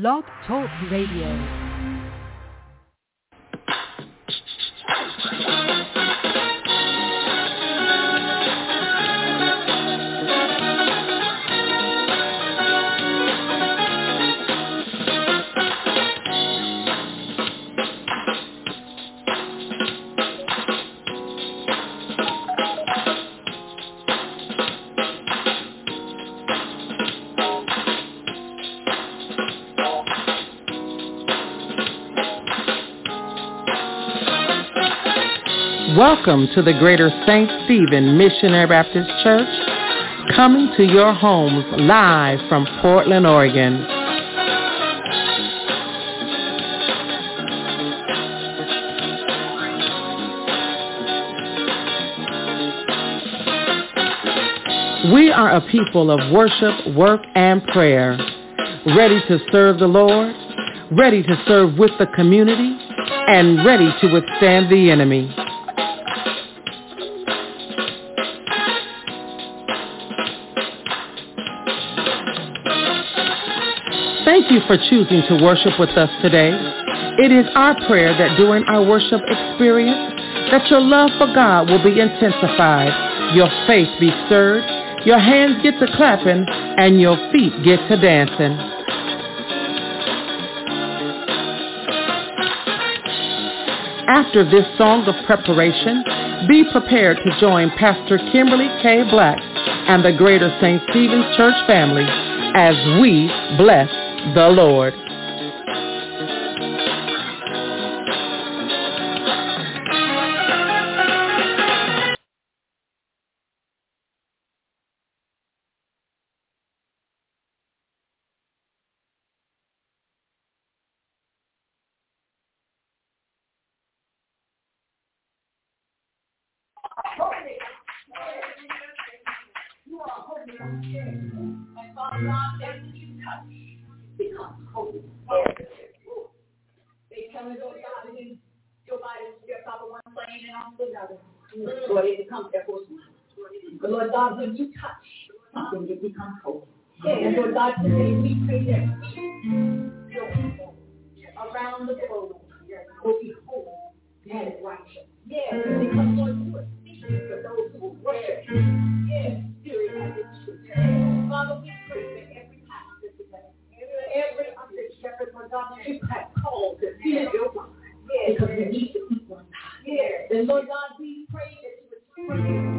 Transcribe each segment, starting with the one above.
Blog Talk Radio. Welcome to the Greater St. Stephen Missionary Baptist Church, coming to your homes live from Portland, Oregon. We are a people of worship, work, and prayer, ready to serve the Lord, ready to serve with the community, and ready to withstand the enemy. You for choosing to worship with us today. It is our prayer that during our worship experience, that your love for God will be intensified, your faith be stirred, your hands get to clapping, and your feet get to dancing. After this song of preparation, be prepared to join Pastor Kimberly K. Black and the Greater St. Stephen's Church family as we bless the Lord. God, when you touch something, it becomes holy. And Lord God, today we pray that people around the globe will be whole and righteous. Yes, because Lord, you are speaking for those who worship you. Yes, spirit and in truth. Father, we pray that every pastor today, every under shepherd, Lord God, you have called to fear your mind. Yes, because we need to eat one. Yes. And Lord God, we pray that you would pray,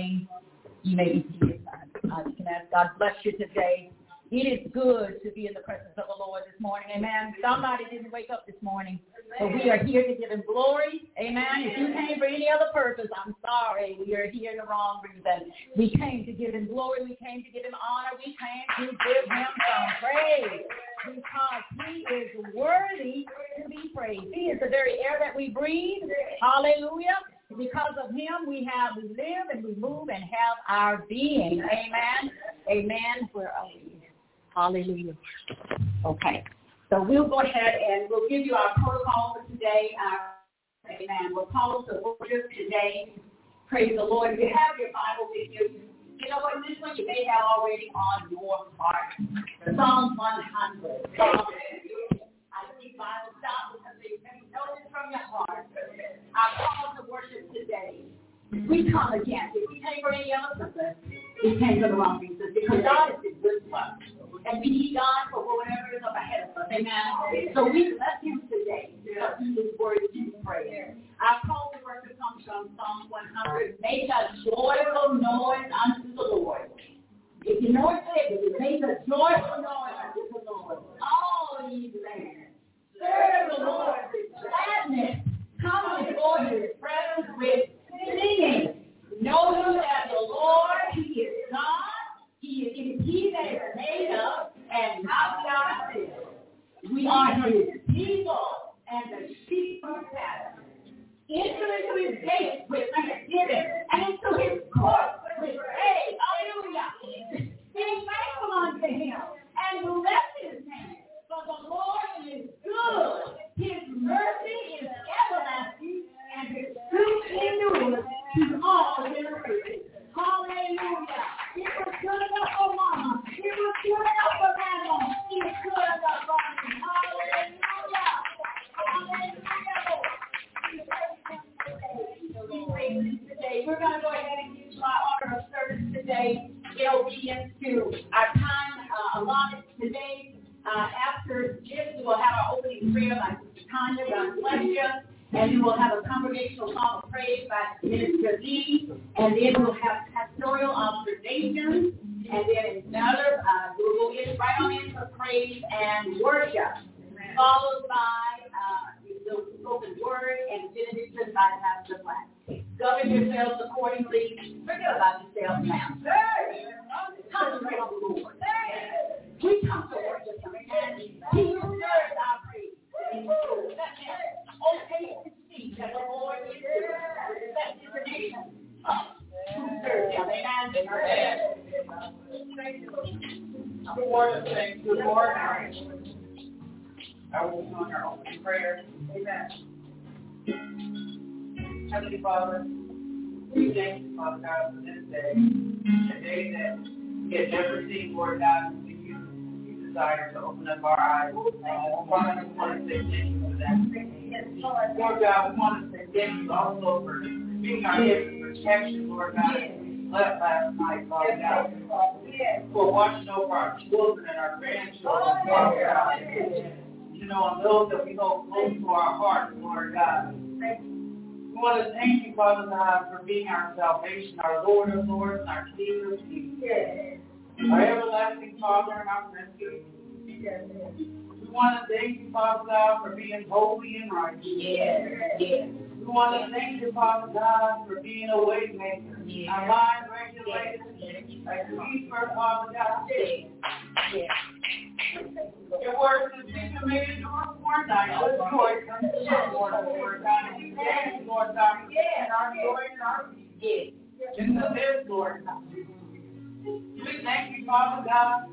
morning. You may be seated. Uh, you can ask God bless you today. It is good to be in the presence of the Lord this morning. Amen. Somebody didn't wake up this morning. but we are here to give him glory. Amen. If you came for any other purpose, I'm sorry. We are here the wrong reason. We came to give him glory. We came to give him honor. We came to give him some praise because he is worthy to be praised. He is the very air that we breathe. Hallelujah. Because of him, we have we live and we move and have our being. Amen. Amen. Where are we? Hallelujah. Okay. So we'll go ahead and we'll give you our protocol for today. Our, amen. We'll call to worship today. Praise the Lord. If you have your Bible with you, you know what? This one you may have already on your heart. Psalm 100. I see Bible stop because they know from your heart. Our call to worship today. We come again. If we came for any other purpose, we came for the wrong reasons because God is good to us and we need God for whatever is up ahead of us. Amen. So we bless him today because he is worthy to pray. Our call to worship comes from Psalm 100. Make a joyful noise unto the Lord. If you know it, say it. Make a joyful noise unto the Lord. All ye lands. Serve the Lord with gladness. Come before his presence with singing. Know that the Lord, he is God. He is he that is made up and not ourselves. We are his people and the sheep of heaven. Enter into his gates with thanksgiving and into his courts with praise. Hallelujah. Be thankful unto him and bless his name. For the Lord is good. His mercy is everlasting and his truth endures to all generations. Hallelujah. It was good enough for mama. Was good enough for grandma. Good enough for me. Hallelujah. Today, we're going to go ahead and use my order of service today in obedience our time uh, allotted today. Uh, after this, we will have our opening prayer by Sister Tanya. God bless you. And we will have a congregational song of praise by Minister Lee, and then we'll have pastoral observations, and then another, uh, we'll get right on into praise and worship, followed by uh, the spoken word and benediction by Pastor Black. Govern yourselves accordingly. Forget about yourselves now. Concentrate on the Lord. We come to worship Him, He deserves our praise. Taste and see that the Lord is good. That is the nation. Good morning. Good morning. I will on our opening prayer. Amen. Heavenly Father, we thank you, Father God, for this day. A day that we had never seen, Lord God, when you, you desire to open up our eyes. Father, we want to say thank you for that. Lord God, we want to say thank you also for being our hedge of protection, Lord God, slept last night, Father God. For watching over our children and our grandchildren, Father God you know, on those that we hold close to our hearts, Lord God. We want to thank you, Father God, for being our salvation, our Lord of Lords, our King of Kings, our everlasting Father and our rescue. We want to thank you, Father God, for being holy and righteous. We want to thank you, Father God, for being a way maker, our mind regulator, a keeper, Father God. Your word is to made it Lord for night, Lord, Lord, God, and you thank you, Lord God, and our joy and our peace. In the midst, Lord God. We thank you, Father God,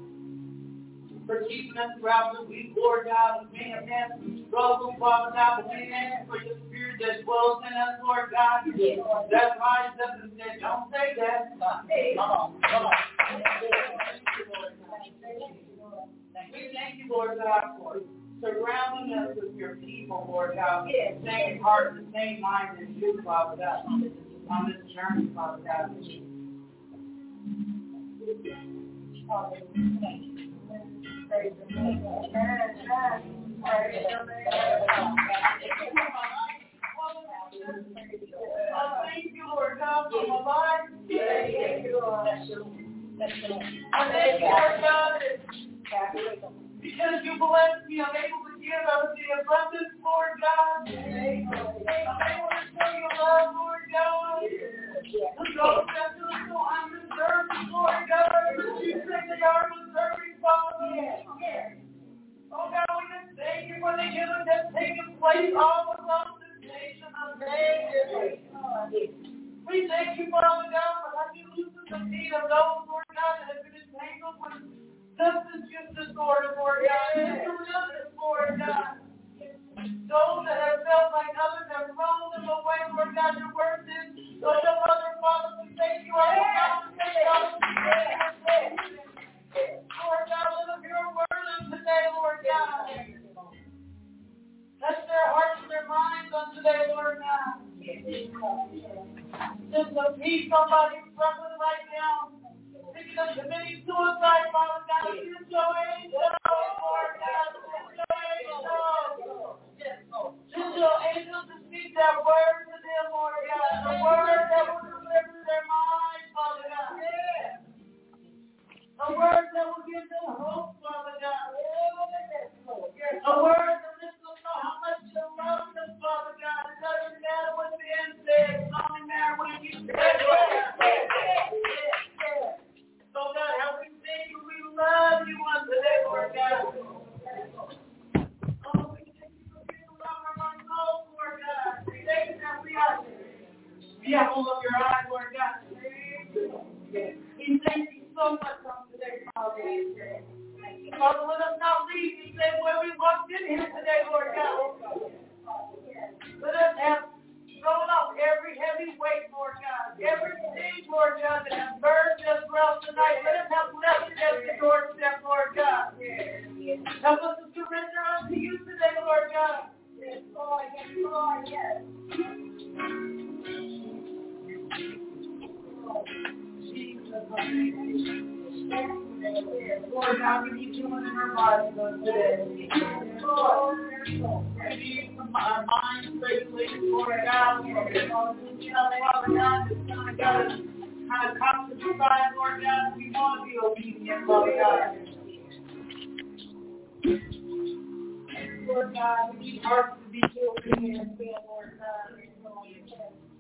for keeping us throughout the week, Lord God. We may have had some struggles, Father God, but we thank you for your spirit that dwells in us, Lord God. Yes. That rises up and say, don't say that. Come on, come on. We thank you, Lord God, for surrounding us with your people, Lord God. Yes. The same heart, the same mind as you, Father God, on this journey, Father God. Father, thank you. Praise the Lord. Amen. Amen. Praise the Lord. God, for my life. Thank you, Lord. I thank you, Lord God, because you me, I'm able to give out the abundance, Lord God. I'm able to show you love, Lord God. Undeserving, Lord God. You say they are Father. Oh God, we just thank you for the that's place all We thank you, Father God, for how you loosen the feet of those, Lord God, that have been entangled with substance use disorder, Lord God, illness, Lord God. Those that have felt like others have thrown them away, Lord God, your word is, so the Mother, Father, we thank you, our God, we thank you, Lord God, them hear word today, Lord God. Touch their hearts and their minds on today, Lord God. Just to meet somebody struggling right now. Thinking of committing suicide, Father God. Send your angels, Lord God. Send your angels. Send your angels to speak that word to them, Lord God. The word that will deliver their minds, Father God. A word that will give them hope, Father God.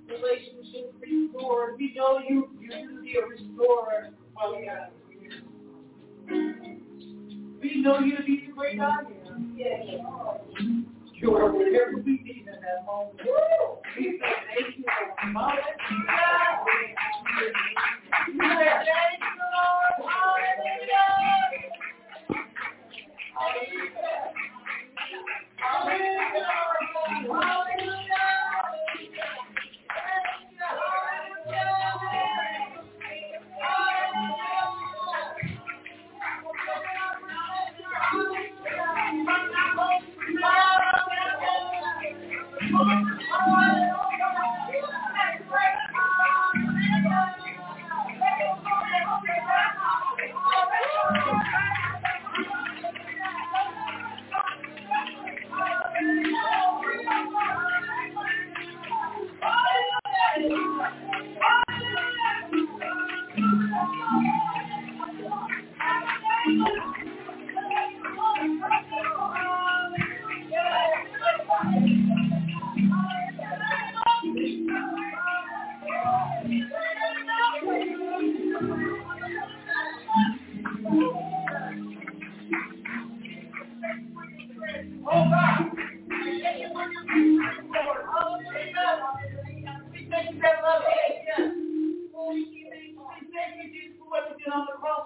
Relationships restored. We know you, you be a restorer, Father God. We know you to be the great I am. Yes. Sure, whatever we need in that moment. We say thank you. We say thank you, Lord. Hallelujah. Hallelujah. Hallelujah. Hallelujah. We ask,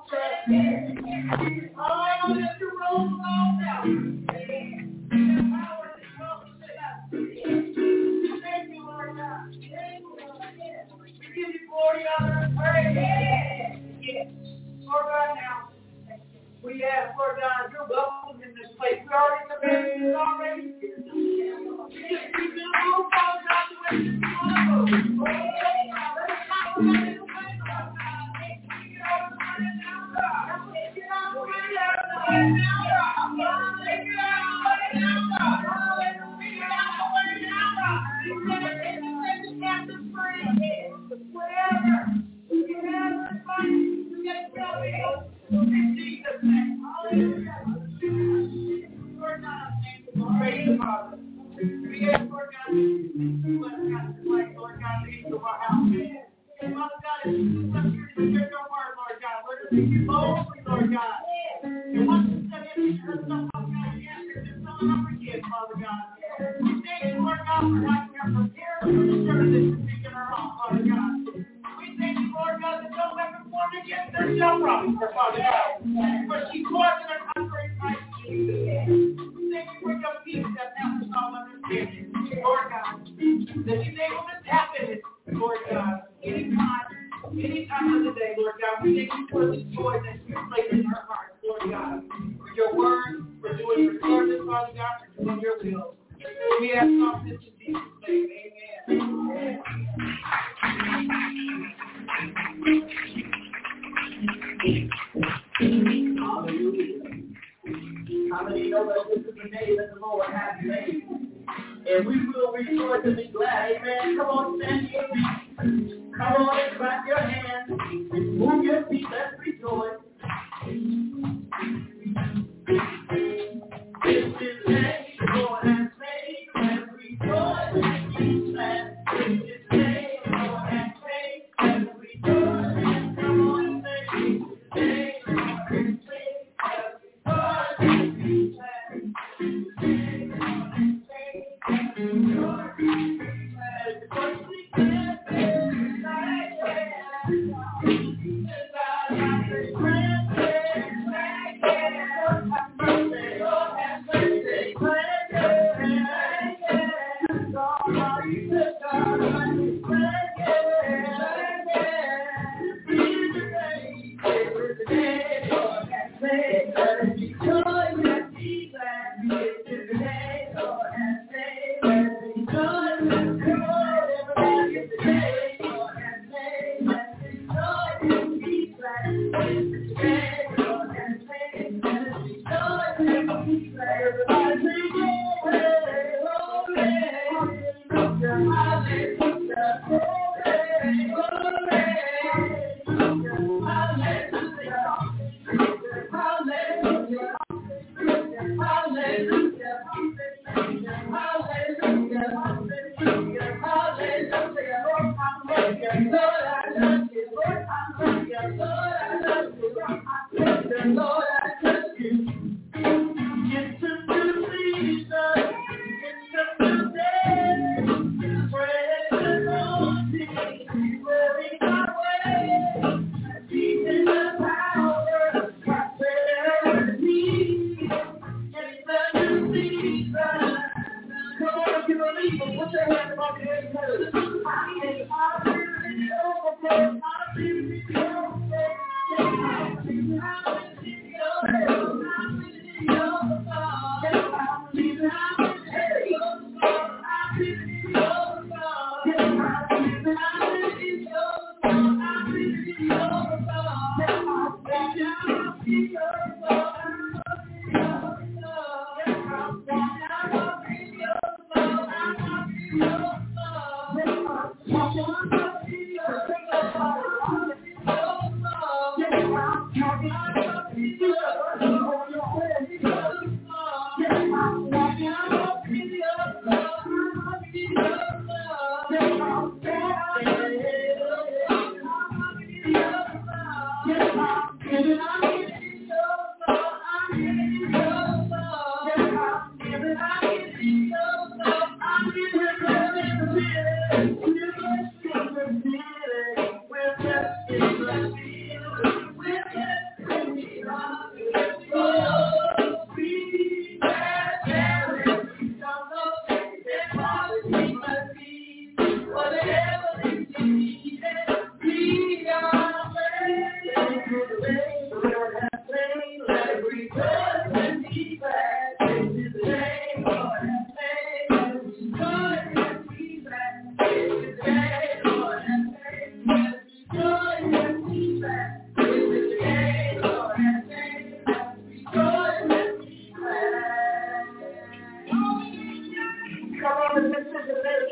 on and listen.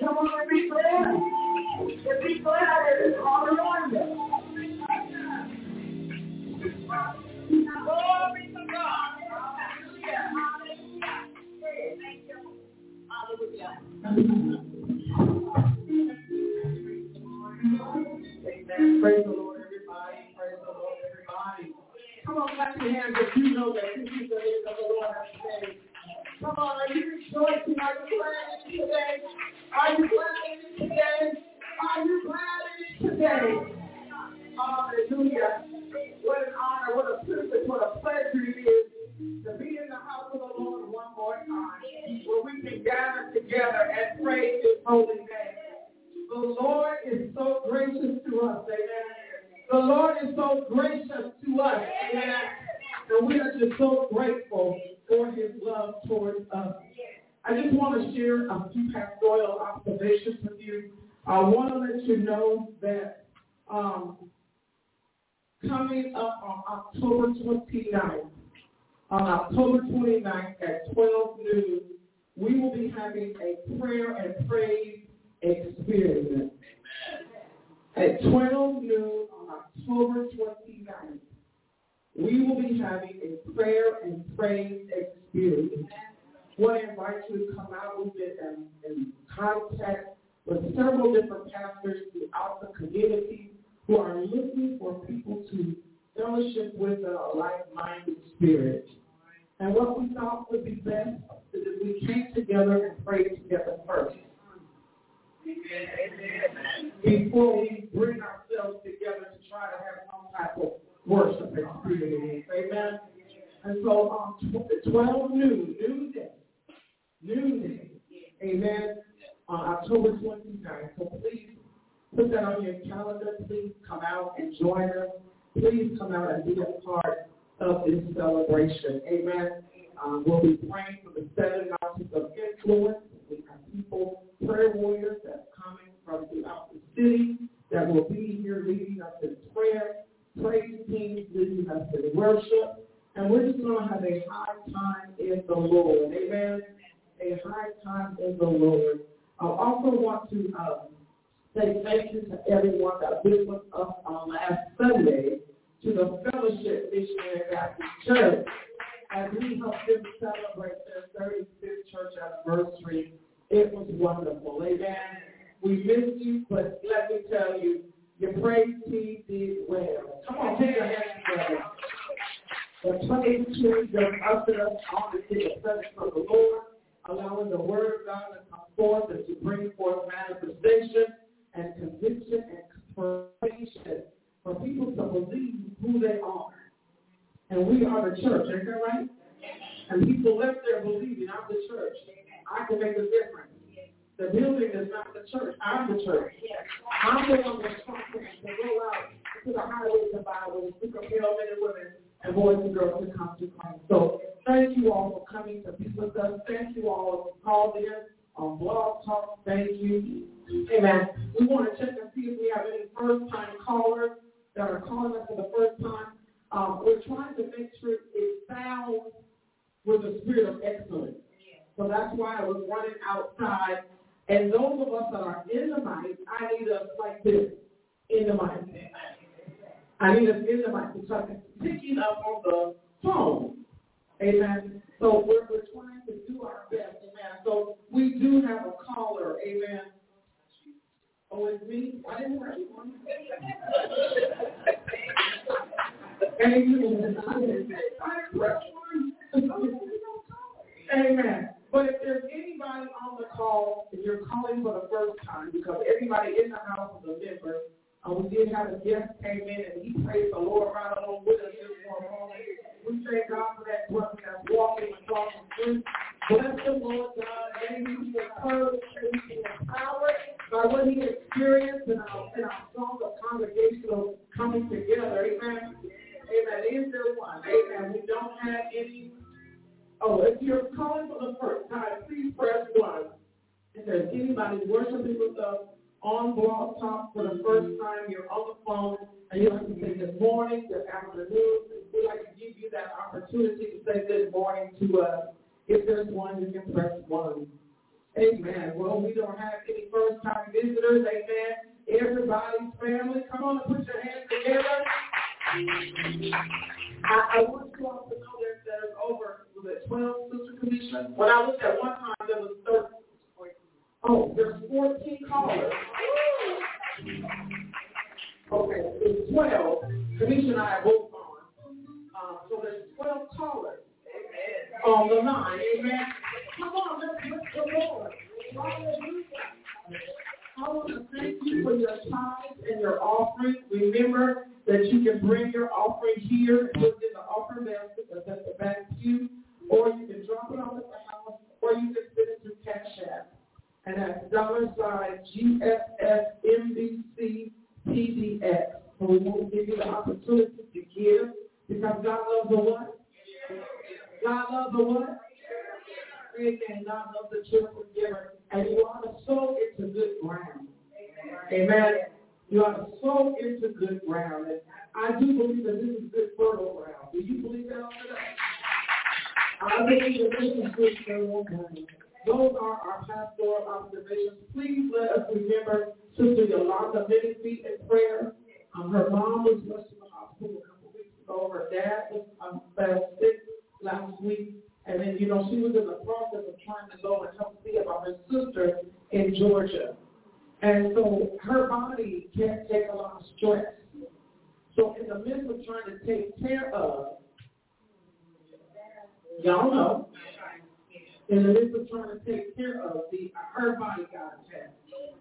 Come on and be glad. And be glad It's all around you. Let me tell you, your praise team did well. Come on, put your hands together. The praise team just ushered us on into the presence of the Lord, allowing the word of God to come forth and to bring forth manifestation and conviction and confirmation for people to believe who they are. And we are the church, ain't that right? And people left there believing I'm the church. I can make a difference. The building is not the church. I'm the church. I'm the one responsible to go out to the highways and byways to compel men and women and boys and girls to come to Christ. So thank you all for coming to be with us. Thank you all for calling in on Blog Talk. Thank you. Amen. We want to check and see if we have any first-time callers that are calling us for the first time. Um, we're trying to make sure it sounds with a spirit of excellence. So that's why I was running outside. And those of us that are in the mic, I need us like this, in the mic. I need us in the mic because it's picking up on the phone. Amen. So we're, we're trying to do our best. Amen. So we do have a caller. Amen. Oh, it's me? I didn't hear anyone. Amen. But if there's anybody on the call and you're calling for the first time, because everybody in the house is a member, uh, we did have a guest came in and he praised the Lord right along with us just for a moment. We thank God for that brother that's walking across the street. Bless the Lord God. May he be encouraged, be empowered by what he experienced in our, in our song of congregational coming together. Amen. Amen. Is there one? Amen. We don't have any. Oh, if you're calling for the first time, please press one. If there's anybody worshiping with us on Blog Talk for the first time, you're on the phone, and you like to say good morning, good afternoon. We'd like to give you that opportunity to say good morning to us. If there's one, you can press one. Amen. Well, we don't have any first-time visitors. Amen. Everybody's family, come on and put your hands together. I, I want you all to know was it 12 sister commission. When I looked at one time, there was 13. Oh, there's 14 callers. Okay, it's 12. Commission and I are both on. Uh, so there's 12 callers on the line. Amen. Come on, let's lift the Lord. Hallelujah. I want to thank you for your tithes and your offering. Remember that you can bring your offering here and put it in the offering So in the midst of trying to take care of, y'all know, in the midst of trying to take care of the her body got attacked.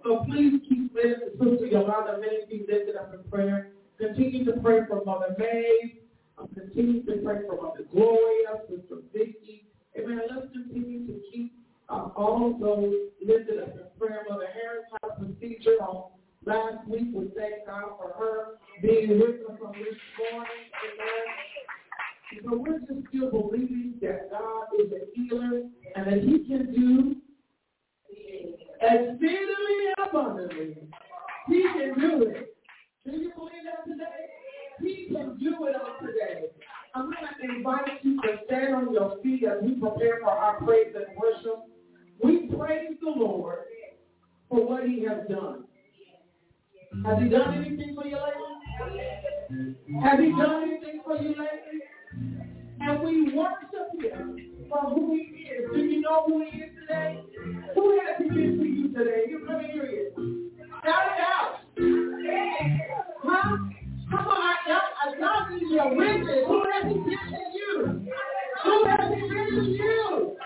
So please keep to Sister Yolanda Ministry lifted up in prayer. Continue to pray for Mother May. Um, continue to pray for Mother Gloria, Sister Vicky. Amen. Let's continue to keep um, all those lifted up in prayer. Mother Harris had procedure on last week. We thank God for her being with us on this morning. Amen. So we're just still believing that God is a healer and that he can do exceedingly abundantly. He can do it. Do you believe that today? He can do it on today. I'm going to invite you to stand on your feet as we prepare for our praise and worship. We praise the Lord for what he has done. Has he done anything for you lately? Has he done anything for you lately? And we worship him for who he is. Do you know who he is today? Who has he been to you today? You come hear it. Shout it out. Huh? Come on, I, I, I you your witness. Who has he been to you? Who has he been to you?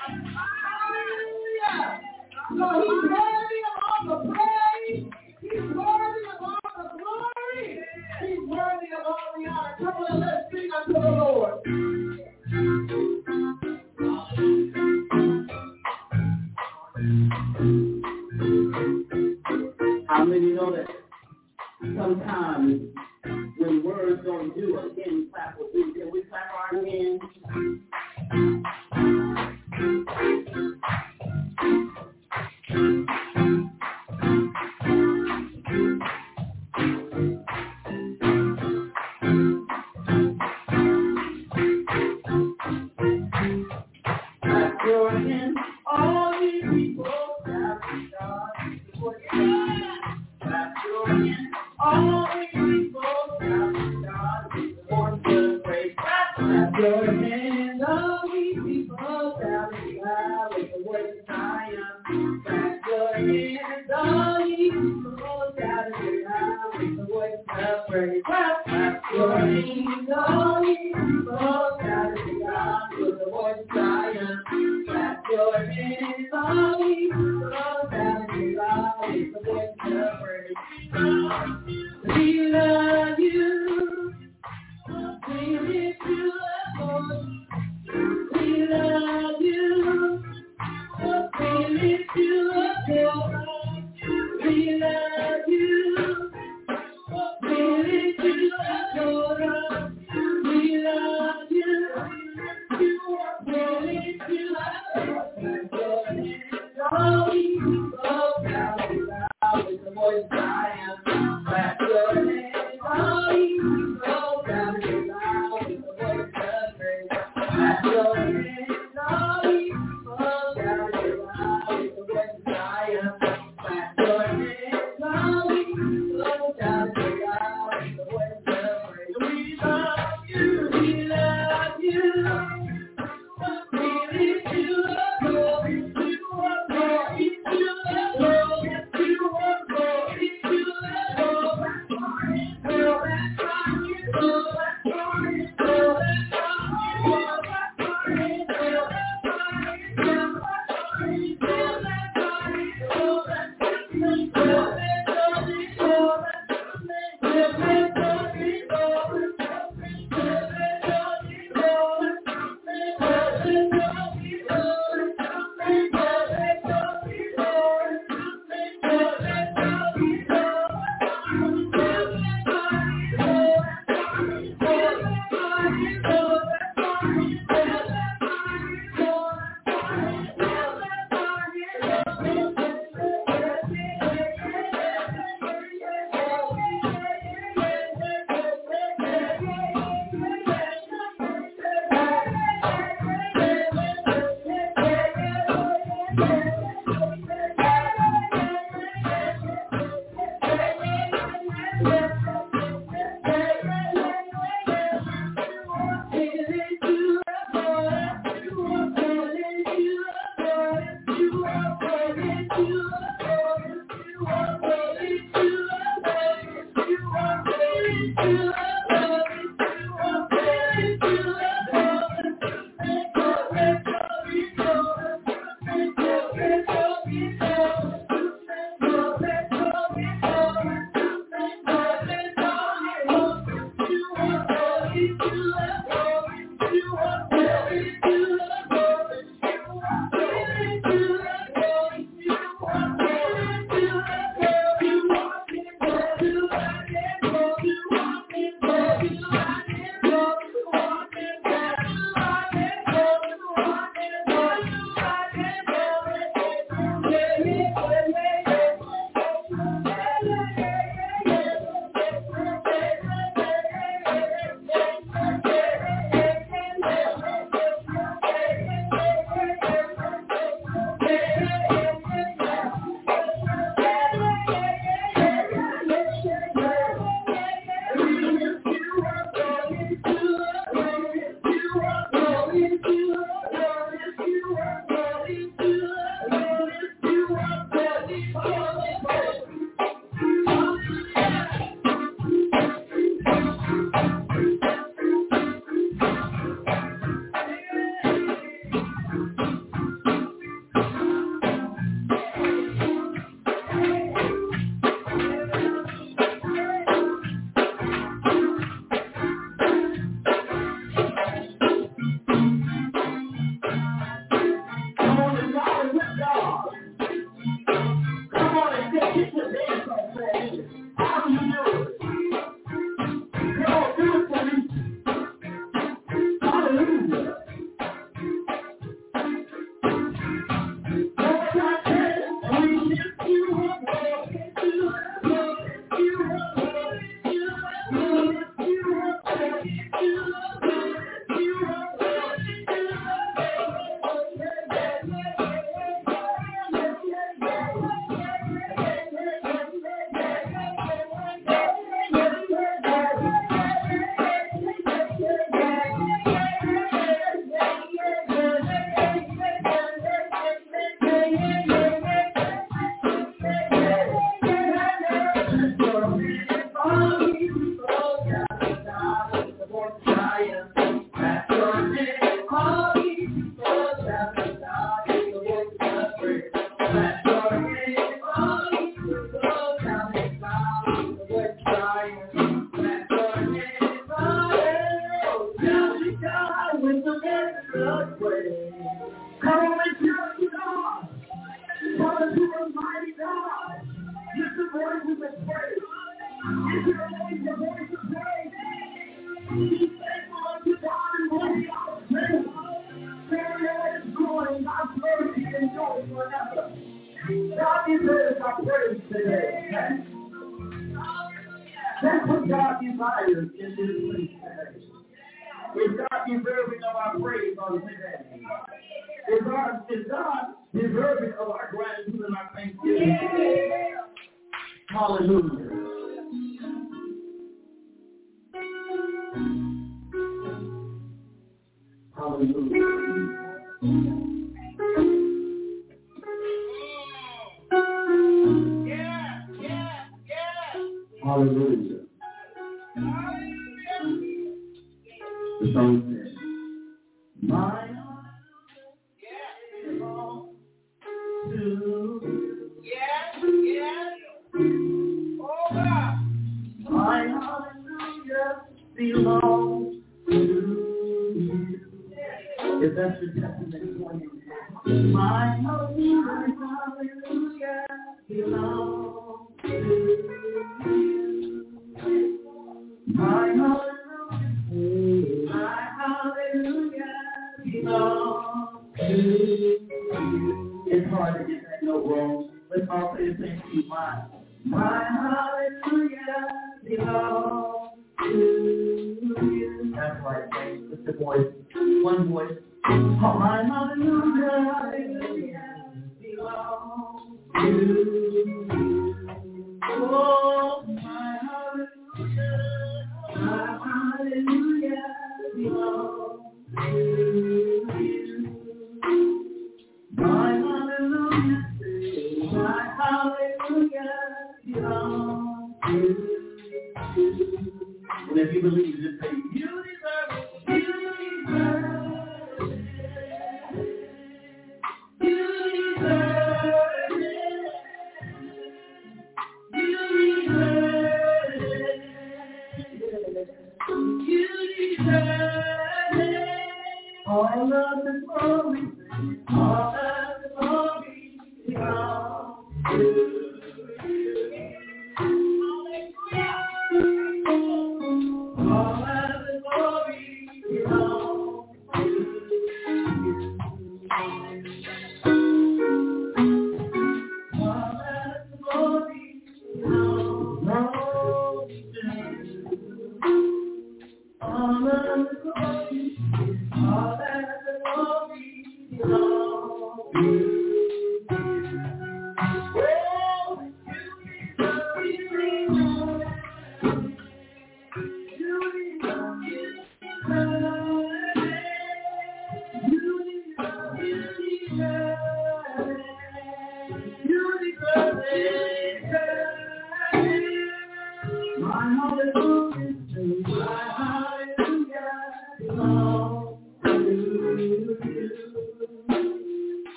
Hallelujah. So he's worthy of all the praise. He's worthy Come on, let's sing unto the Lord. How many know that sometimes when words don't do can clap we we clap our hands?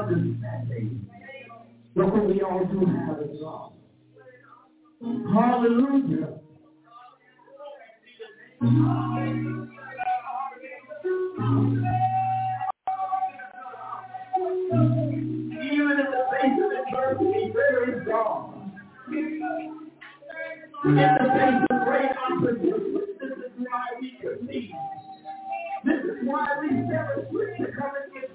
Understanding. But what we all do have is God. Hallelujah. Even in the face of adversity, there is God. In the face of great opposition, this is why we conceive. This is why we never switch to come against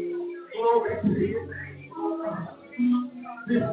Glory to your name, This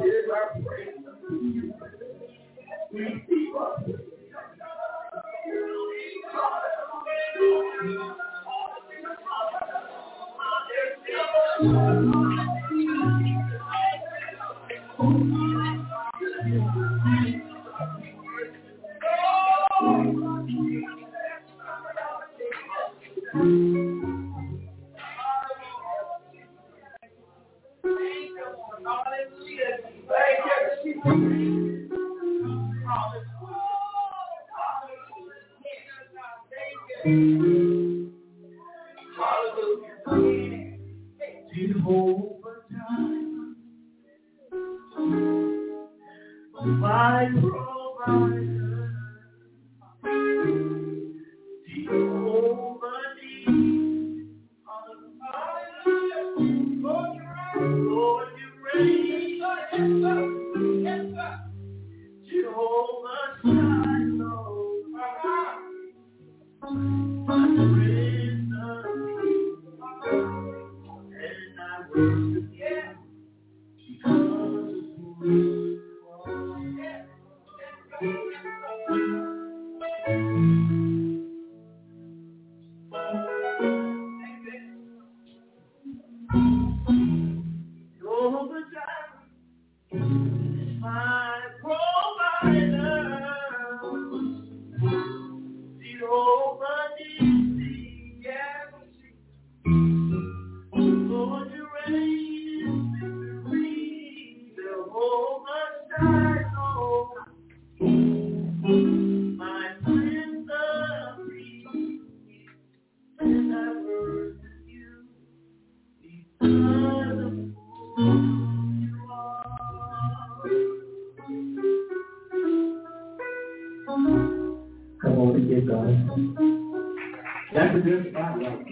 That's a good spot right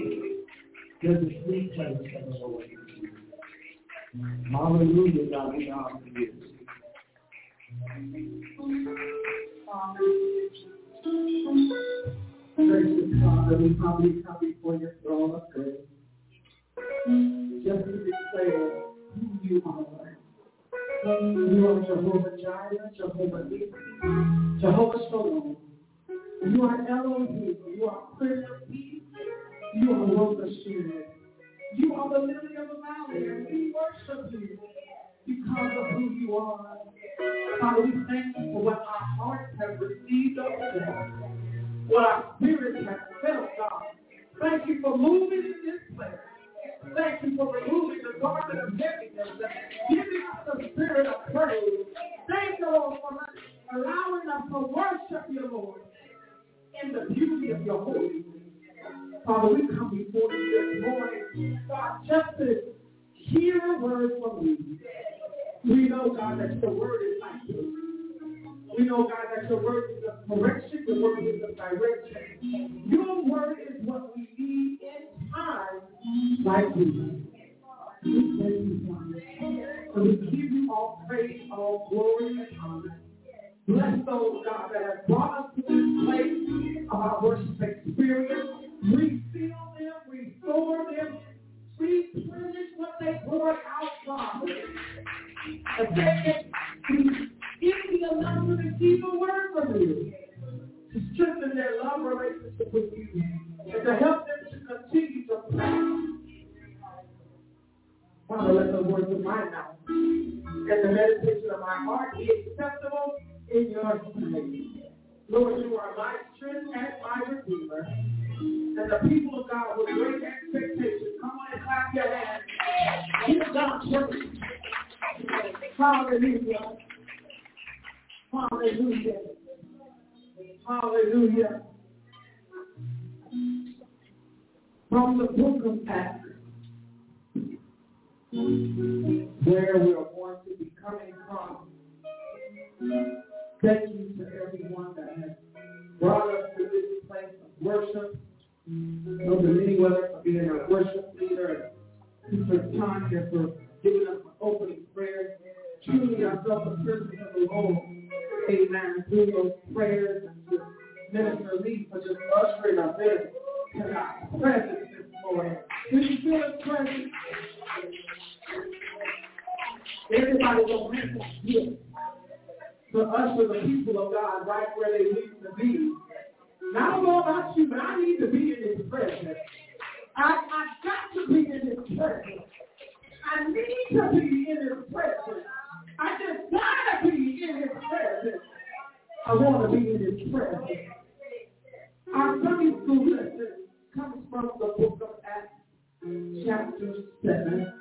there. A sweet place the Lord. Hallelujah, God, we you. Gracious Father, we come before your throne of grace. Just to declare who you are. You are Jehovah Jireh, Jehovah Nissi, Jehovah Shalom. You are Elohim. You are Prince of Peace. You are Spirit. You are the lily of the valley, and we worship you because of who you are. Father, we thank you for what our hearts have received of you, what our spirits have felt, God. Thank you for moving in this place. Thank you for removing the garment of heaviness and giving us the spirit of praise. Thank you, Lord, for allowing us to worship you, Lord, in the beauty of your holiness. Father, we come before you this morning, God, just to hear a word from you. We know, God, that your word is like you. We know, God, that your word is a correction, your word is a direction. Your word is what we need in times like these. We we give you all praise, all glory, and honor. Bless those, God, that have brought us to this place of our worship experience. Refill them, restore them, replenish what they poured out, Father. And they can be empty enough to receive a word from you. To strengthen their love relationship with you. And to help them to continue to pray. Father, let the words of my mouth and the meditation of my heart be acceptable in your sight. Lord, you are my strength and my redeemer. And the people of God with great expectation, come on and clap your hands. Give God praise. Hallelujah. Hallelujah. Hallelujah. From the book of Acts, where we are going to be coming from. Thank you to everyone that has brought us to this place of worship. Elder Manyweather for being our worship leader, and Sister Tanya for giving us an opening prayer. Truly, I felt the presence of the Lord. Amen. Through those prayers and to Minister Lee for just ushering us in to our presence this morning. You feel His presence? Everybody don't have to get to usher the people of God right where they need to be. Now, I don't know about you, but I need to be in His presence. I, I got to be in His presence. I need to be in His presence. I just gotta be in His presence. I want to be in His presence. Our Sunday school lesson comes from the book of Acts, chapter 7.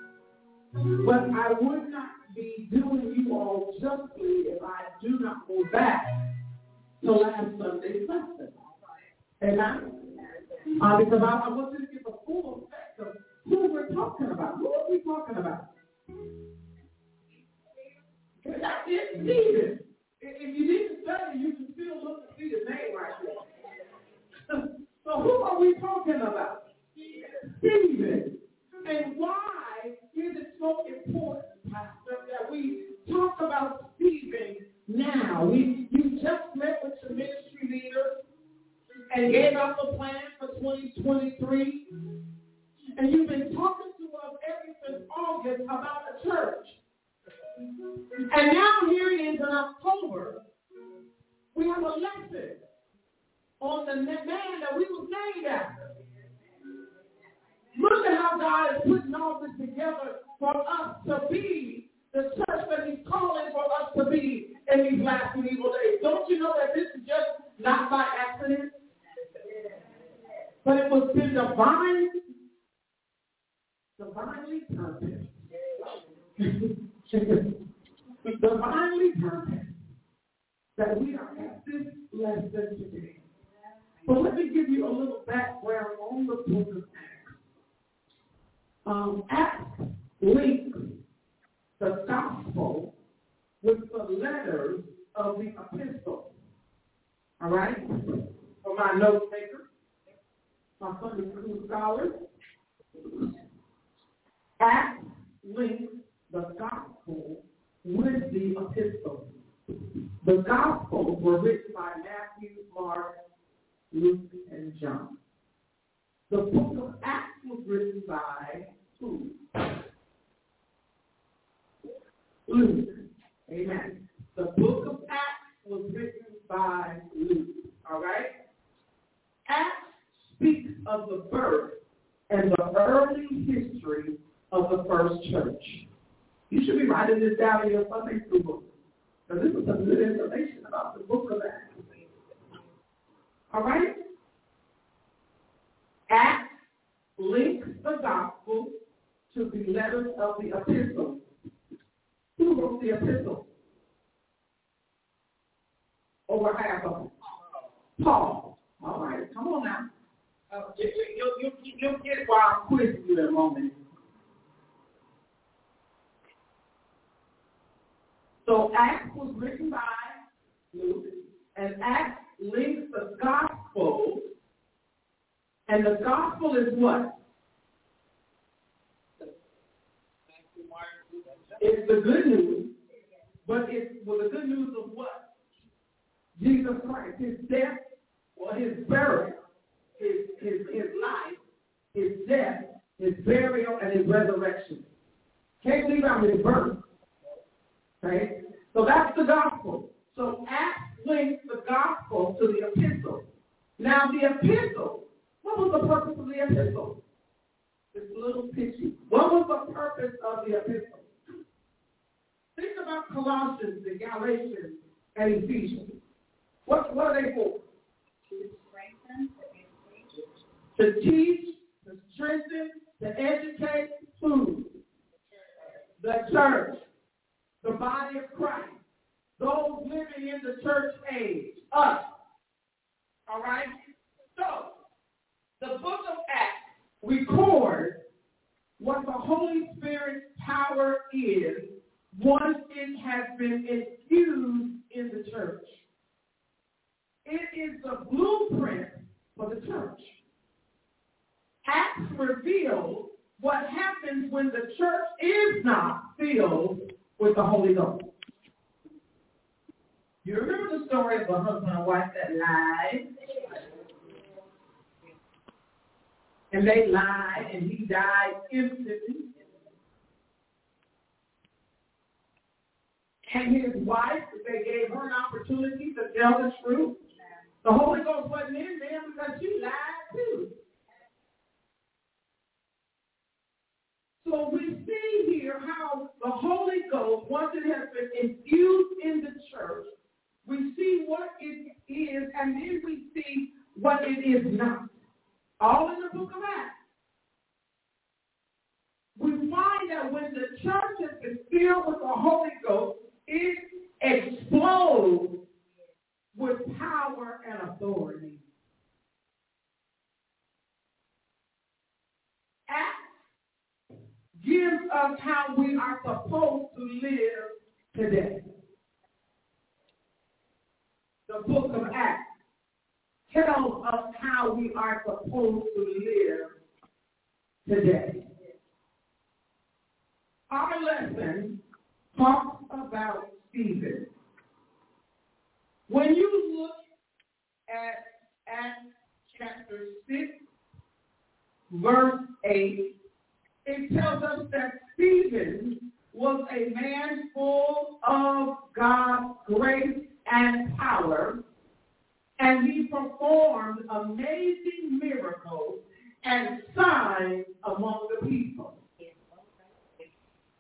But I would not be doing you all justly if I do not go back to last Sunday's lesson. Amen? Uh, because I, I want you to get the full effect of who we're talking about. Who are we talking about? That's it, Stephen. If you didn't study, you can still look and see the name right there. so who are we talking about? Stephen. And why is it so important, That we talk about Stephen now? We you just met with your ministry leader and gave us a plan for 2023. And you've been talking to us ever since August about a church. And now here it is in October. We have a lesson on the man that we was named after. Look at how God is putting all this together for us to be the church that he's calling for us to be in these last and evil days. Don't you know that this is just not by accident? But it was been divine, divinely purposed. divinely purposed that we are at this lesson today. But let me give you a little background on the book of Acts. Um, Acts links the gospel with the letters of the epistle. All right? For my note taker, my Sunday school scholars, Acts links the gospel with the epistle. The gospels were written by Matthew, Mark, Luke, and John. The book of Acts was written by who? Luke. Amen. The book of Acts was written by Luke. All right? Acts speaks of the birth and the early history of the first church. You should be writing this down in your Sunday school book. Because this is some good information about the book of Acts. All right? Acts links the gospel to the letters of the epistle. Who wrote the epistle? Over half of them. Paul. All right, come on now. Uh, you, you, you, you'll get why I'm quizzing you in a moment. So Acts was written by Luke, and Acts links the gospel, and the gospel is what? It's the good news, but it's well, the good news of what? Jesus Christ, his death, or his burial, his, his, his life, his death, his burial, and his resurrection. Can't leave out his birth. Okay? So that's the gospel. So Acts links the gospel to the epistle. Now the epistle, what was the purpose of the epistle? It's a little pitchy. What was the purpose of the epistle? Think about Colossians and Galatians and Ephesians. What, what are they for? To strengthen, To teach, to strengthen, to educate, who? The church, the body of Christ, those living in the church age, us. All right? So, the book of Acts records what the Holy Spirit's power is once it has been infused in the church. It is the blueprint for the church. Acts reveals what happens when the church is not filled with the Holy Ghost. You remember the story of a husband and wife that lied? And they lied and he died instantly. And his wife, they gave her an opportunity to tell the truth. The Holy Ghost wasn't in there because she lied too. So we see here how the Holy Ghost, once it has been infused in the church, we see what it is, and then we see what it is not. All in the book of Acts. We find that when the church has been filled with the Holy Ghost, it explodes with power and authority. Acts gives us how we are supposed to live today. The book of Acts tells us how we are supposed to live today. Our lesson talks about Stephen. When you look at Acts chapter 6, verse 8, it tells us that Stephen was a man full of God's grace and power, and he performed amazing miracles and signs among the people.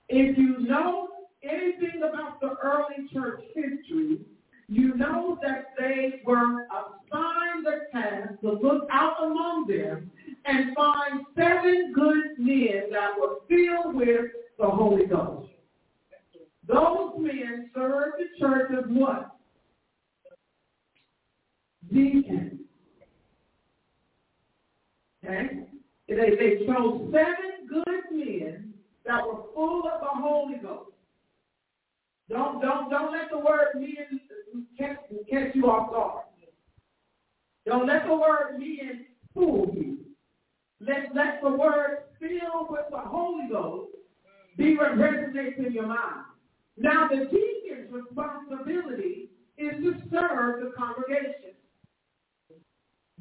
If you know anything about the early church history, you know that they were assigned the task to look out among them and find seven good men that were filled with the Holy Ghost. Those men served the church as what? Deacons. Okay? They, they chose seven good men that were full of the Holy Ghost. Don't don't don't let the word men catch, catch you off guard. Don't let the word men fool you. Let let the word filled with the Holy Ghost be what resonates in your mind. Now the deacon's responsibility is to serve the congregation.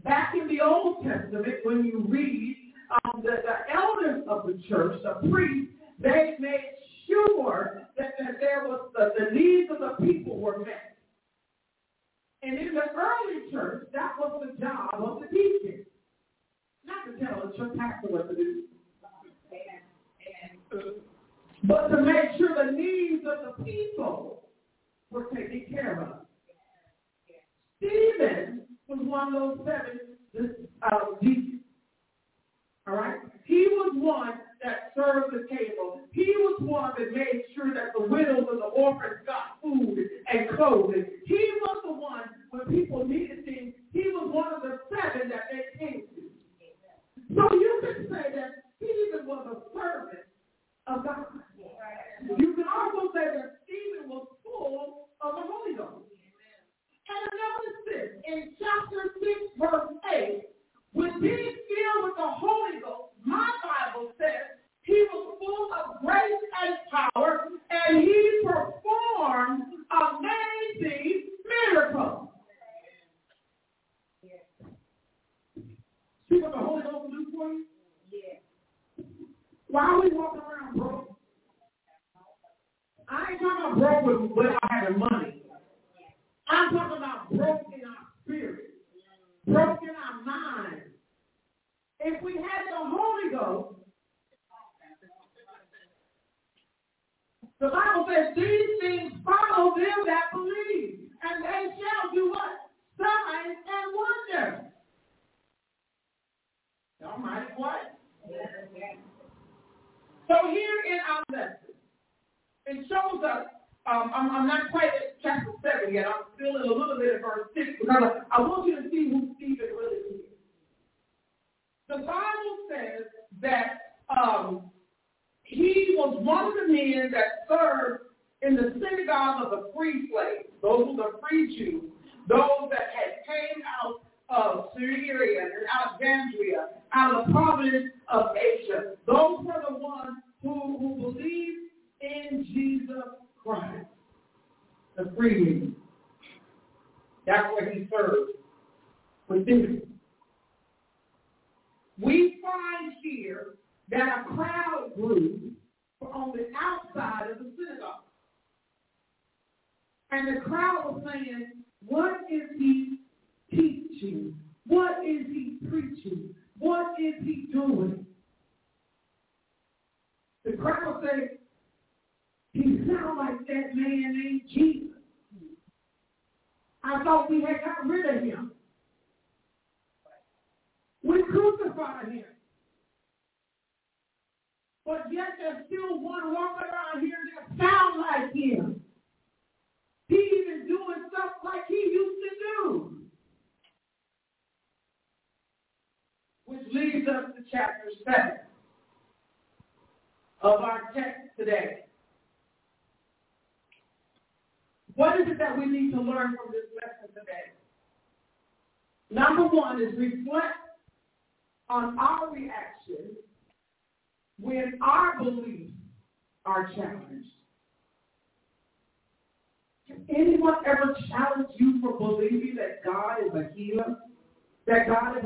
Back in the Old Testament, when you read um, the, the elders of the church, the priests, they made sure that, that there was the, the needs of the people were met. And in the early church, that was the job of the deacon. Not to tell the church pastor what to do. But to make sure the needs of the people were taken care of. Stephen was one of those seven uh, deacons. All right? He was one that served the table. He was one that made sure that the widows and the orphans got food and clothing. He was the one when people needed things. He was one of the seven that they came to. So you can say that Stephen was a servant of God. You can also say that Stephen was full of the Holy Ghost. And notice this, in chapter 6, verse 8, with being filled with the Holy Ghost, my Bible says he was full of grace and power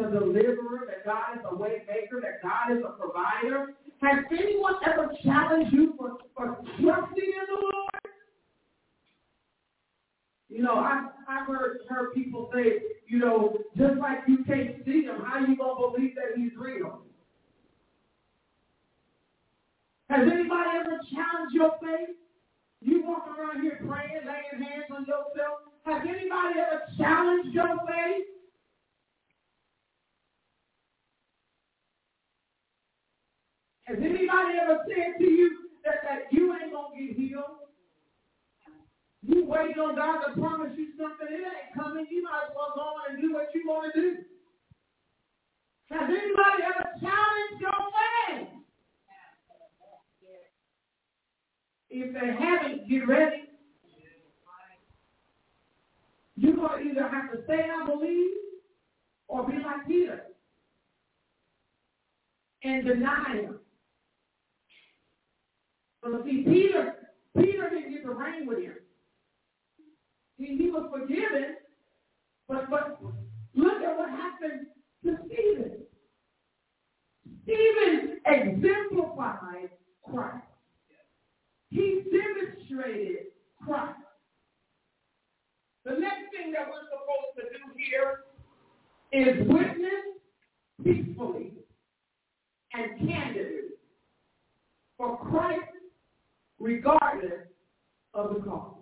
deliverer? That God is a way maker? That God is a provider? Has anyone ever challenged you for, for trusting in the Lord? You know, I I heard heard people say, you know, just like you can't see him, how you gonna believe that he's real? Has anybody ever challenged your faith? You walk around here praying, laying hands on yourself. Has anybody ever challenged your faith? Has anybody ever said to you that, that you ain't going to get healed? You wait on God to promise you something, it ain't coming. You might as well go on and do what you want to do. Has anybody ever challenged your faith? If they haven't, get ready. You're going to either have to say, I believe, or be like Peter and deny him. But see, Peter, Peter didn't get to reign with him. He, he was forgiven, but but look at what happened to Stephen. Stephen exemplified Christ. He demonstrated Christ. The next thing that we're supposed to do here is witness peacefully and candidly for Christ regardless of the cost.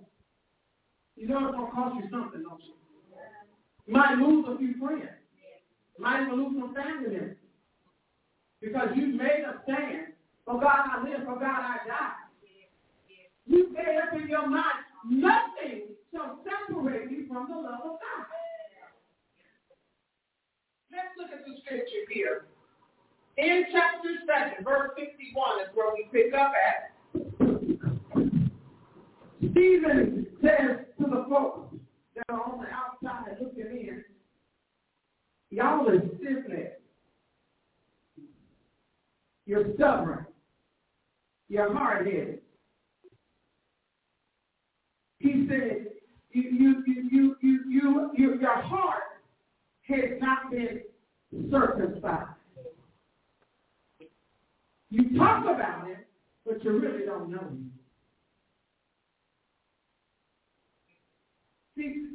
You know it's going to cost you something, don't you? Might lose a few friends. You might even lose some family members. Because you made a stand. For God I live, for God I die. You made up in your mind, nothing shall separate you from the love of God. Let's look at the scripture here. In chapter 7, verse 51 is where we pick up at. Stephen says to the folks that are on the outside looking in, y'all are stiff-necked. You're stubborn. You're hard-headed. He said, you, you, you, you, you, you, your heart has not been circumcised. You talk about it, but you really don't know him.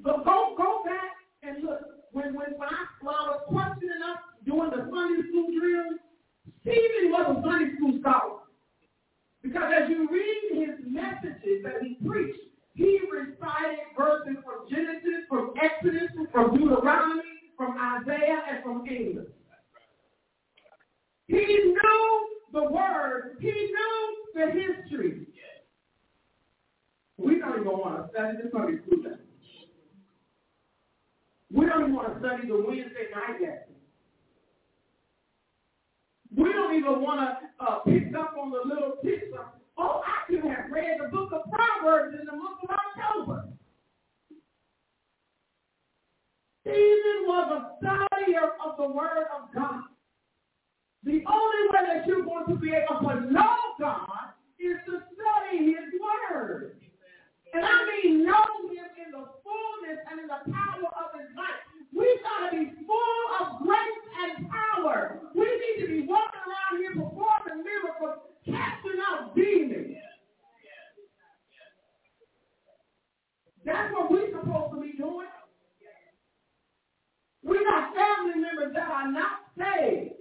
Go, go, go back and look. When, when, when, I, I was questioning us doing the Sunday school drill, Stephen was a Sunday school scholar. Because as you read his messages that he preached, he recited verses from Genesis, from Exodus, from Deuteronomy, from Isaiah, and from Amos. He knew the word. He knew the history. We don't even want to study the Sunday school lesson. We don't even want to study the Wednesday night lesson. We don't even want to uh, pick up on the little tips oh, I could have read the book of Proverbs in the month of October. Stephen was a studier of the Word of God. The only way that you're going to be able to know God is to study His Word. And I mean know Him in the fullness and in the power of His life. We've got to be full of grace and power. We need to be walking around here performing miracles, casting out demons. That's what we're supposed to be doing. We got family members that are not saved.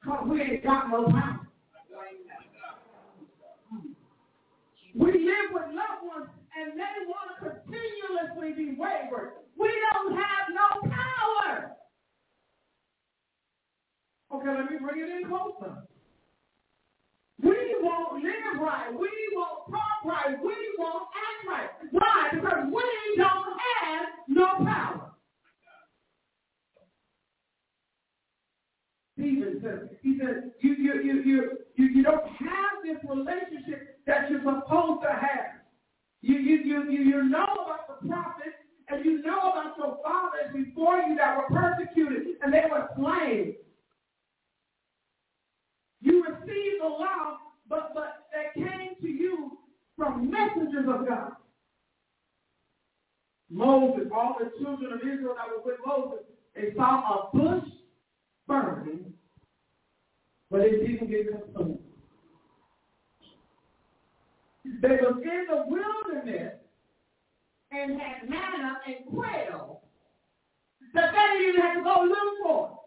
Because we ain't got no power. We live with loved ones and they want to continuously be wayward. We don't have no power. Okay, let me bring it in closer. We won't live right. We won't talk right. We won't act right. Why? Because we don't have no power. Stephen says, he says, you, you, you, you, you, you don't have this relationship that you're supposed to have. You, you, you, you, you know about the prophets and you know about your fathers before you that were persecuted and they were slain. You received the law, but, but that came to you from messengers of God. Moses, all the children of Israel that were with Moses, they saw a bush burning, but it didn't get consumed. They was in the wilderness and had manna and quail that they didn't even have to go look for.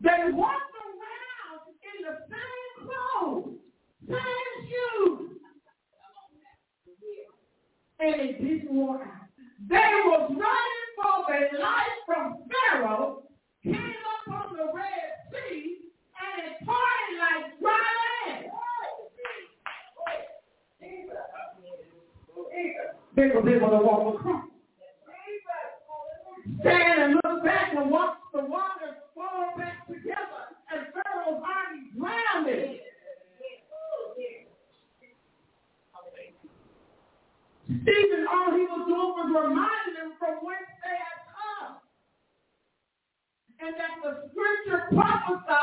They walked around in the same clothes, same shoes, and it didn't work out. They was running for their life from Pharaoh, came up on the Red Sea, and it parted like dry land. They were able to walk across. Stand and look back and watch the waters fall back together, and Pharaoh's army drowned it. Stephen, all he was doing was reminding them from whence they had come. And that the scripture prophesied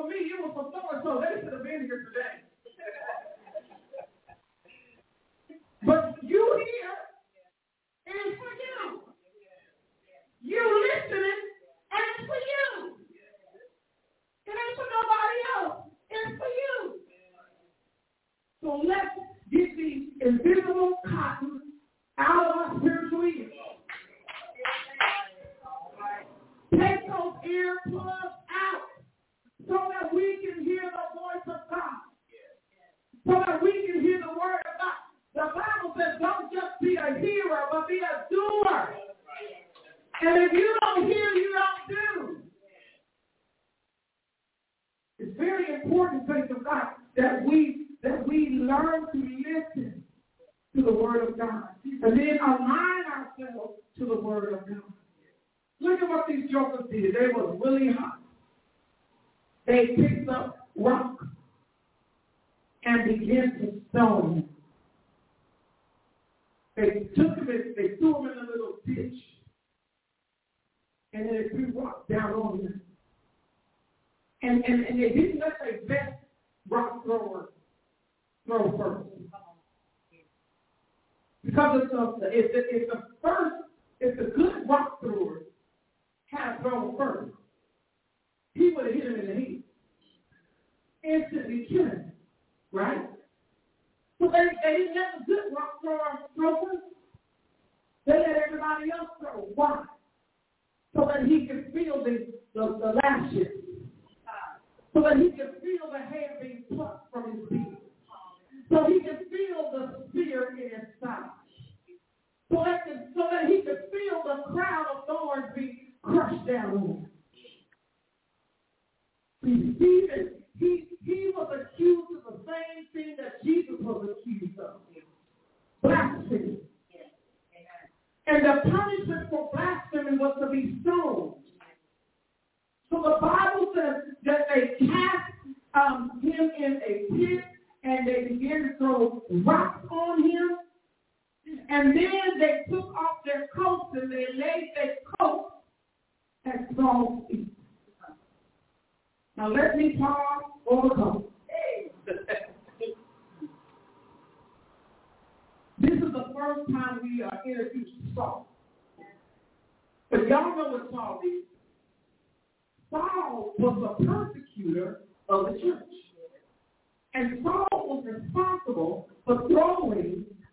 for me, it was for so and so. They should have been here today.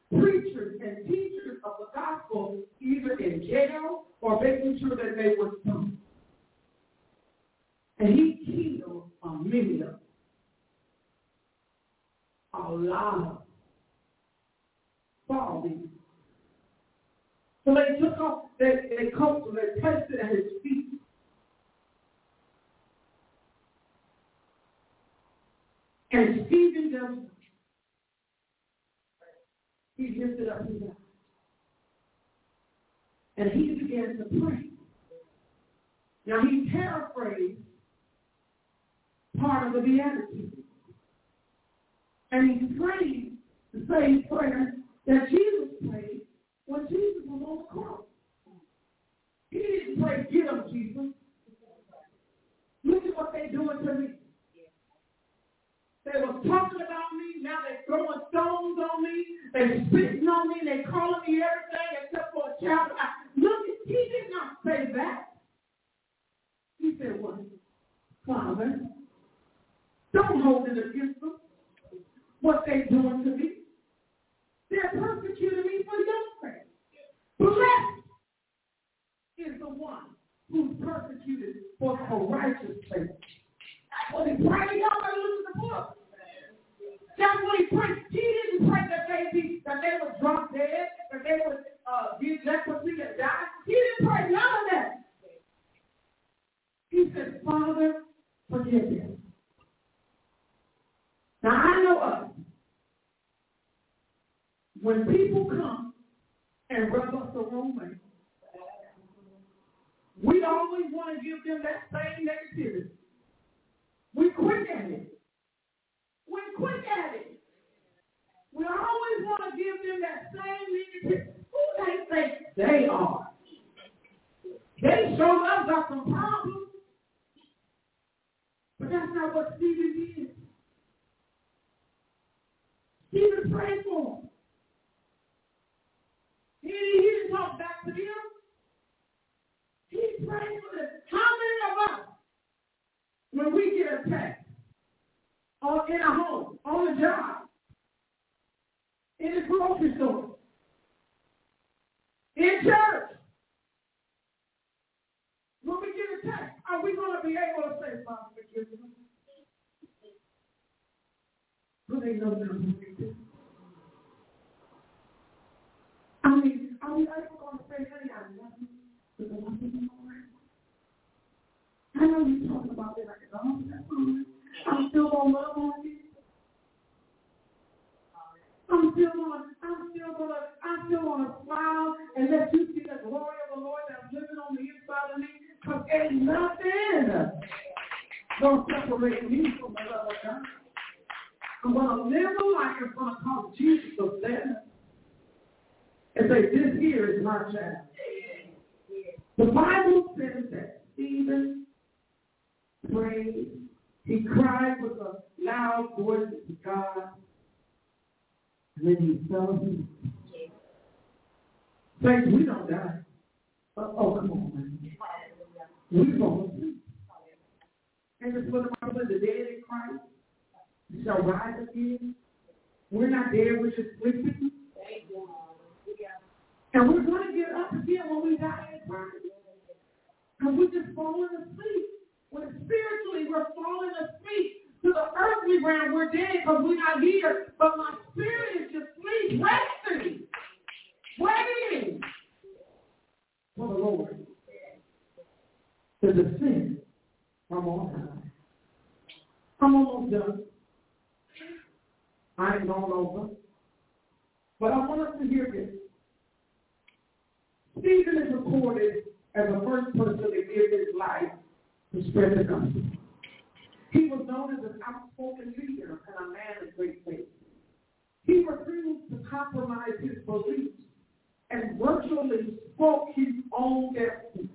Preachers and teachers of the gospel either in jail or making sure that they were stoned. And he killed a many of them. A lot of them. So they took off their, their coats and they placed it at his feet. And Stephen does he lifted up his eyes. And he began to pray. Now he paraphrased part of the Beatitudes. And he prayed the same prayer that Jesus prayed when Jesus was on the cross. He didn't pray, get him, Jesus. Look at what they're doing to me. They were talking about me. Now they're throwing stones on me. They're spitting on me. They're calling me everything except for a child. I, look, he did not say that. He said, what? Father, don't hold it against them. What they're doing to me. They're persecuting me for your sake. Blessed is the one who's persecuted for a righteous sake. That's what he prayed. Y'all better look at the book. That's what he prayed. He didn't pray that they be that they would drop dead, that they would uh, be leprosy and die. He didn't pray none of that. He said, Father, forgive them. Now I know us. When people come and rub us the wrong way, we always want to give them that same negativity. We quick at it. We quick at it. We always want to give them that same negativity. Who they think they are? They sure enough got some problems. But that's not what Stephen did. Stephen prayed for. He, he didn't talk back to them. He prayed for them. How many of us, when we get attacked, or in a home, on a job, in the grocery store, in church, when we get attacked, are we going to be able to say, Father, forgive they know they're I mean, are we ever going to say, hey, I love you, but I love you more? I know you're talking about that like, oh, that's fine. I'm still to love on you. I'm still to, I'm still to, I'm still to smile and let you see the glory of the Lord that's living on the inside of me. Because ain't nothing to separate me from the love of God. I'm to live a life that's to cause Jesus to better. and say, this here is my child. The Bible says that Stephen prayed. He cried with a loud voice to God. And then he fell asleep. Saints, we don't die. Oh, oh come on, man. We fall asleep. And it's what the Bible the dead in Christ shall rise again. We're not dead, we're just sleeping. And we're going to get up again when we die in Christ. Because we're just falling asleep. When spiritually we're falling asleep to the earthly realm, we're dead because we're not here. But my spirit is just asleep, resting, waiting for the Lord to descend from on high. I'm almost done. I ain't gone over. But I want us to hear this. Stephen is recorded as the first person to give his life to spread the gospel. He was known as an outspoken leader and a man of great faith. He refused to compromise his beliefs and virtually spoke his own destiny.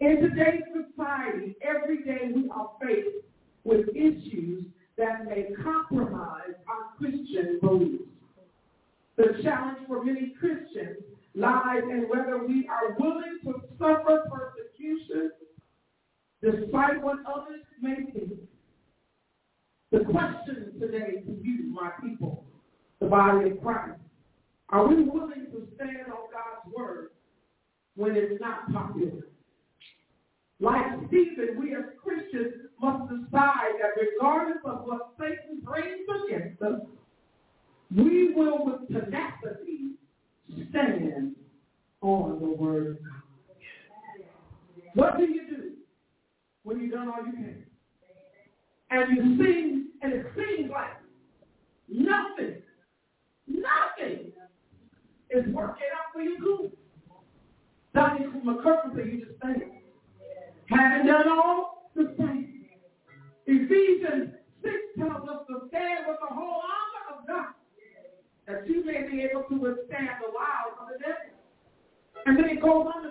In today's society, every day we are faced with issues that may compromise our Christian beliefs. The challenge for many Christians lies in whether we are willing to suffer persecution despite what others may think. The question today to you, my people, the body of Christ, are we willing to stand on God's word when it's not popular? Like Stephen, we as Christians must decide that regardless of what Satan brings against us, we will with tenacity stand on the word of God. What do you do when you've done all you can? And you see, and it seems like nothing, nothing is working out for you good. Dr. McCurtain said, you just think. Having done all the same. Ephesians 6 tells us to stand with the whole armor of God that you may be able to withstand the wiles of the devil. And then it goes on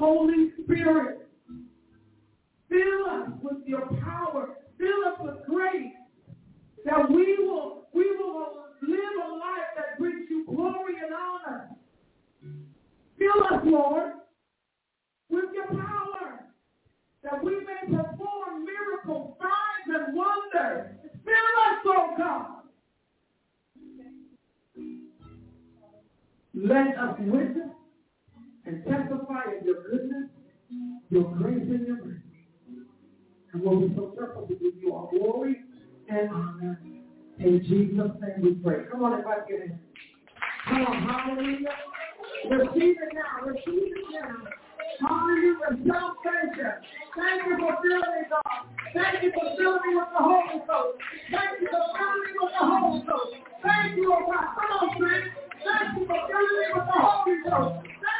Holy Spirit. Fill us with your power. Fill us with grace that we will, we will live a life that brings you glory and honor. Fill us, Lord, with your power that we may perform miracles, signs, and wonders. Fill us, oh God. Let us witness and testify of your goodness, your grace, and your mercy. And we'll be so careful to give you all glory and honor. In Jesus' name we pray. Come on, everybody get in. Come on, hallelujah. Receive it now. Receive it now. Hallelujah. Self thank you. Thank you for filling God. Thank you for filling with the Holy Ghost. Thank you for filling with the Holy Ghost. Thank you, oh God. Come on, friend. Thank you for filling with the Holy Ghost. Thank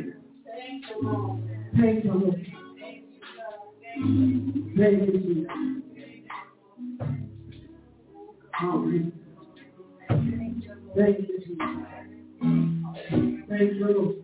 Thank you, Jesus. Thank you, Jesus. Thank you, Lord.